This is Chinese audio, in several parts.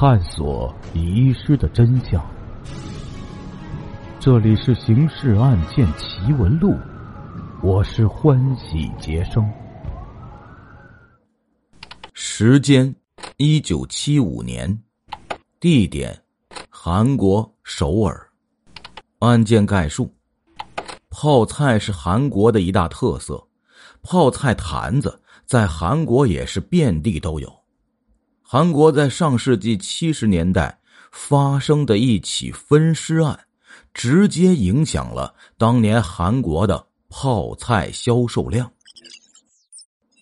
探索遗失的真相。这里是《刑事案件奇闻录》，我是欢喜杰生。时间：一九七五年，地点：韩国首尔。案件概述：泡菜是韩国的一大特色，泡菜坛子在韩国也是遍地都有。韩国在上世纪七十年代发生的一起分尸案，直接影响了当年韩国的泡菜销售量。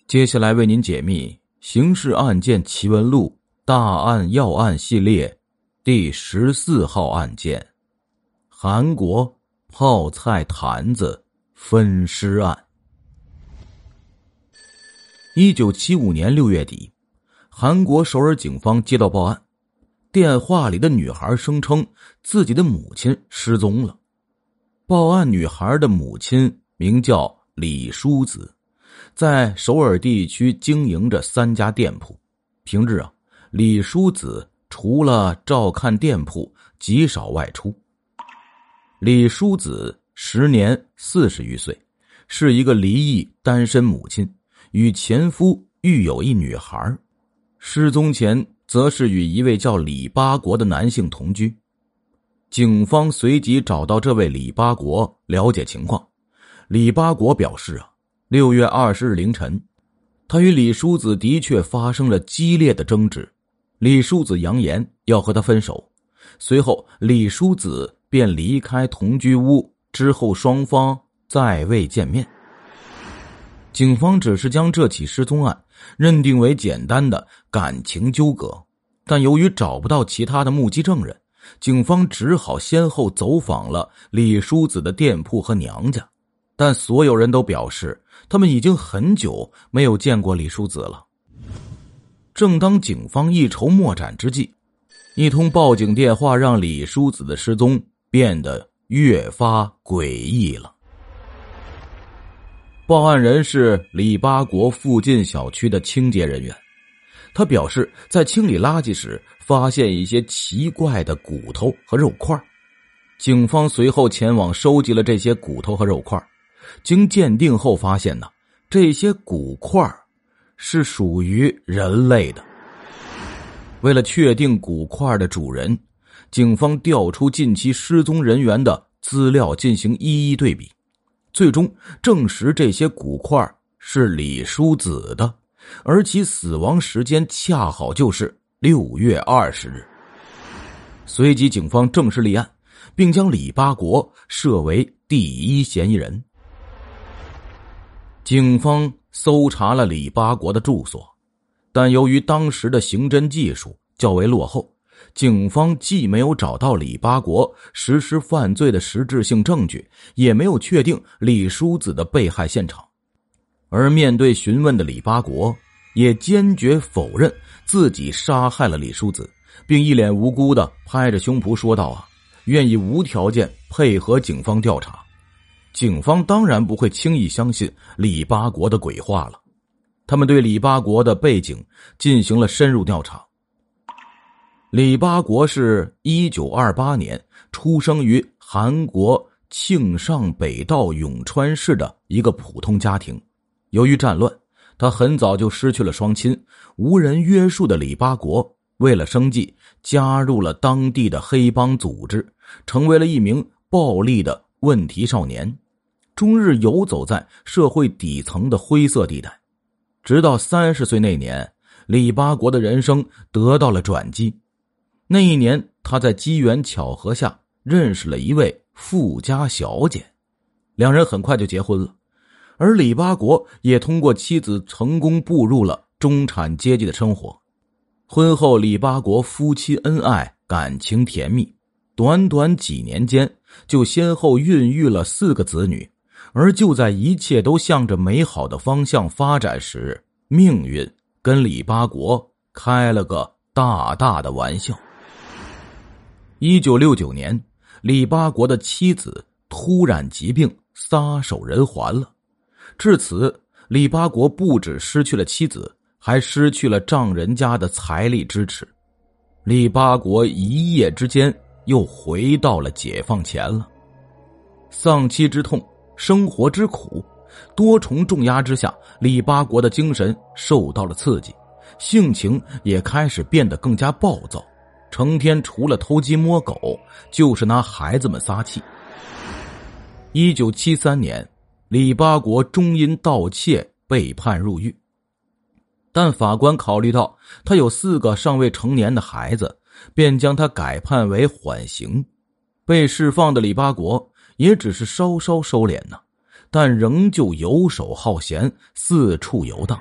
接下来为您解密《刑事案件奇闻录》大案要案系列第十四号案件——韩国泡菜坛子分尸案。一九七五年六月底。韩国首尔警方接到报案，电话里的女孩声称自己的母亲失踪了。报案女孩的母亲名叫李淑子，在首尔地区经营着三家店铺。平日啊，李淑子除了照看店铺，极少外出。李淑子时年四十余岁，是一个离异单身母亲，与前夫育有一女孩。失踪前，则是与一位叫李八国的男性同居。警方随即找到这位李八国了解情况。李八国表示：“啊，六月二十日凌晨，他与李淑子的确发生了激烈的争执。李淑子扬言要和他分手，随后李淑子便离开同居屋，之后双方再未见面。”警方只是将这起失踪案认定为简单的感情纠葛，但由于找不到其他的目击证人，警方只好先后走访了李淑子的店铺和娘家，但所有人都表示他们已经很久没有见过李淑子了。正当警方一筹莫展之际，一通报警电话让李淑子的失踪变得越发诡异了。报案人是李八国附近小区的清洁人员，他表示在清理垃圾时发现一些奇怪的骨头和肉块，警方随后前往收集了这些骨头和肉块，经鉴定后发现呢，这些骨块是属于人类的。为了确定骨块的主人，警方调出近期失踪人员的资料进行一一对比。最终证实，这些骨块是李淑子的，而其死亡时间恰好就是六月二十日。随即，警方正式立案，并将李八国设为第一嫌疑人。警方搜查了李八国的住所，但由于当时的刑侦技术较为落后。警方既没有找到李八国实施犯罪的实质性证据，也没有确定李淑子的被害现场，而面对询问的李八国也坚决否认自己杀害了李淑子，并一脸无辜的拍着胸脯说道：“啊，愿意无条件配合警方调查。”警方当然不会轻易相信李八国的鬼话了，他们对李八国的背景进行了深入调查。李八国是一九二八年出生于韩国庆尚北道永川市的一个普通家庭。由于战乱，他很早就失去了双亲。无人约束的李八国，为了生计，加入了当地的黑帮组织，成为了一名暴力的问题少年，终日游走在社会底层的灰色地带。直到三十岁那年，李八国的人生得到了转机。那一年，他在机缘巧合下认识了一位富家小姐，两人很快就结婚了。而李八国也通过妻子成功步入了中产阶级的生活。婚后，李八国夫妻恩爱，感情甜蜜，短短几年间就先后孕育了四个子女。而就在一切都向着美好的方向发展时，命运跟李八国开了个大大的玩笑。一九六九年，李八国的妻子突然疾病，撒手人寰了。至此，李八国不止失去了妻子，还失去了丈人家的财力支持。李八国一夜之间又回到了解放前了。丧妻之痛，生活之苦，多重重压之下，李八国的精神受到了刺激，性情也开始变得更加暴躁，成天除了偷鸡摸狗，就是拿孩子们撒气。一九七三年，李八国终因盗窃被判入狱。但法官考虑到他有四个尚未成年的孩子，便将他改判为缓刑。被释放的李八国也只是稍稍收敛呢，但仍旧游手好闲，四处游荡。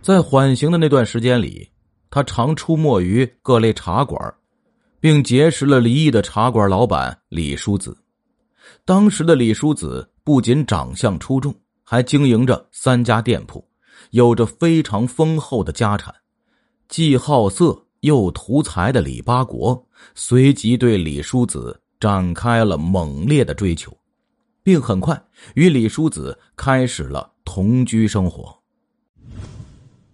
在缓刑的那段时间里，他常出没于各类茶馆，并结识了离异的茶馆老板李叔子。当时的李叔子不仅长相出众，还经营着三家店铺。有着非常丰厚的家产，既好色又图财的李八国随即对李叔子展开了猛烈的追求，并很快与李叔子开始了同居生活。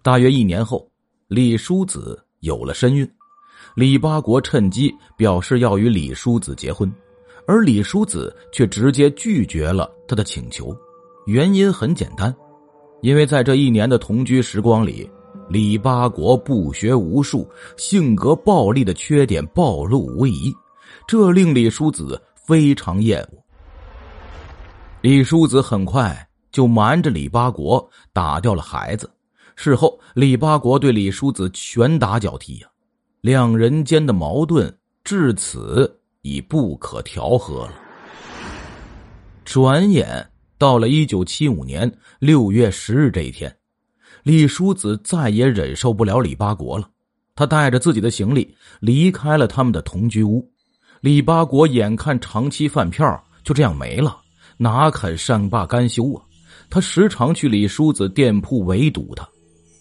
大约一年后，李叔子有了身孕，李八国趁机表示要与李叔子结婚，而李叔子却直接拒绝了他的请求，原因很简单。因为在这一年的同居时光里，李八国不学无术、性格暴戾的缺点暴露无遗，这令李叔子非常厌恶。李叔子很快就瞒着李八国打掉了孩子。事后，李八国对李叔子拳打脚踢呀，两人间的矛盾至此已不可调和了。转眼。到了一九七五年六月十日这一天，李叔子再也忍受不了李八国了，他带着自己的行李离开了他们的同居屋。李八国眼看长期饭票就这样没了，哪肯善罢甘休啊？他时常去李叔子店铺围堵他，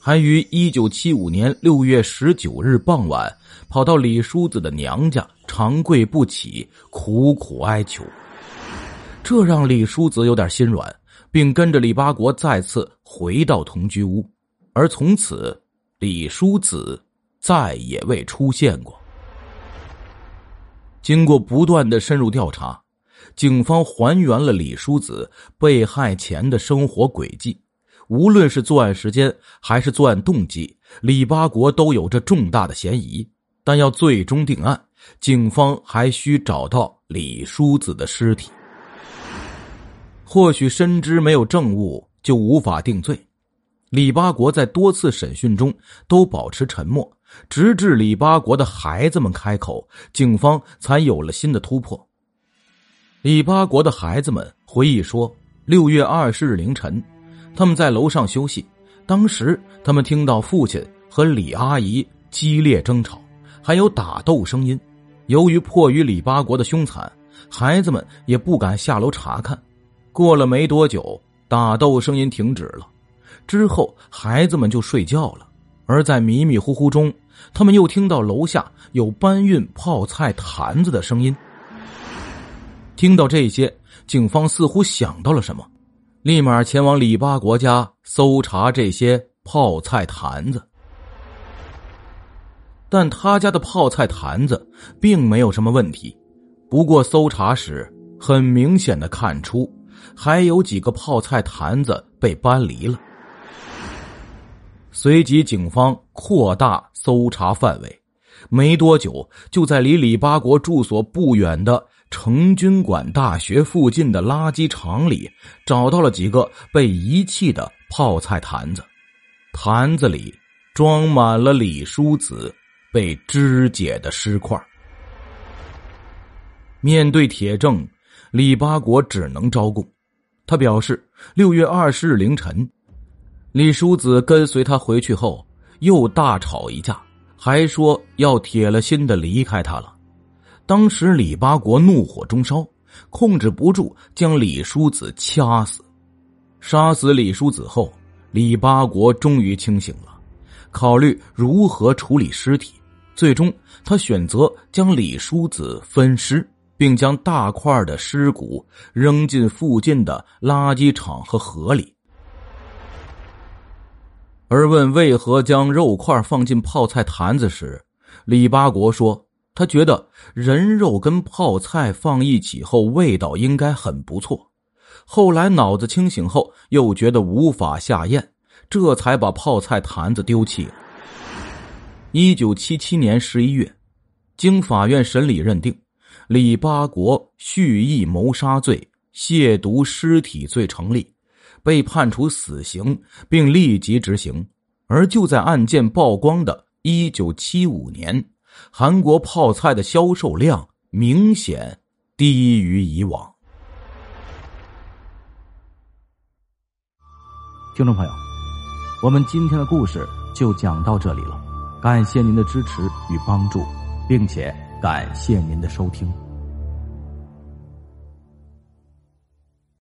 还于一九七五年六月十九日傍晚跑到李叔子的娘家长跪不起，苦苦哀求。这让李叔子有点心软，并跟着李八国再次回到同居屋，而从此李叔子再也未出现过。经过不断的深入调查，警方还原了李叔子被害前的生活轨迹，无论是作案时间还是作案动机，李八国都有着重大的嫌疑。但要最终定案，警方还需找到李叔子的尸体。或许深知没有证物就无法定罪，李八国在多次审讯中都保持沉默，直至李八国的孩子们开口，警方才有了新的突破。李八国的孩子们回忆说，六月二十日凌晨，他们在楼上休息，当时他们听到父亲和李阿姨激烈争吵，还有打斗声音。由于迫于李八国的凶残，孩子们也不敢下楼查看。过了没多久，打斗声音停止了，之后孩子们就睡觉了。而在迷迷糊糊中，他们又听到楼下有搬运泡菜坛子的声音。听到这些，警方似乎想到了什么，立马前往李八国家搜查这些泡菜坛子。但他家的泡菜坛子并没有什么问题，不过搜查时很明显的看出。还有几个泡菜坛子被搬离了。随即，警方扩大搜查范围，没多久，就在离李八国住所不远的成军馆大学附近的垃圾场里，找到了几个被遗弃的泡菜坛子。坛子里装满了李叔子被肢解的尸块。面对铁证。李八国只能招供，他表示，六月二十日凌晨，李叔子跟随他回去后，又大吵一架，还说要铁了心的离开他了。当时李八国怒火中烧，控制不住，将李叔子掐死。杀死李叔子后，李八国终于清醒了，考虑如何处理尸体，最终他选择将李叔子分尸。并将大块的尸骨扔进附近的垃圾场和河里。而问为何将肉块放进泡菜坛子时，李八国说：“他觉得人肉跟泡菜放一起后，味道应该很不错。后来脑子清醒后，又觉得无法下咽，这才把泡菜坛子丢弃了。”一九七七年十一月，经法院审理认定，李八国蓄意谋杀罪、亵渎尸体罪成立，被判处死刑，并立即执行。而就在案件曝光的一九七五年，韩国泡菜的销售量明显低于以往。听众朋友，我们今天的故事就讲到这里了，感谢您的支持与帮助，并且感谢您的收听。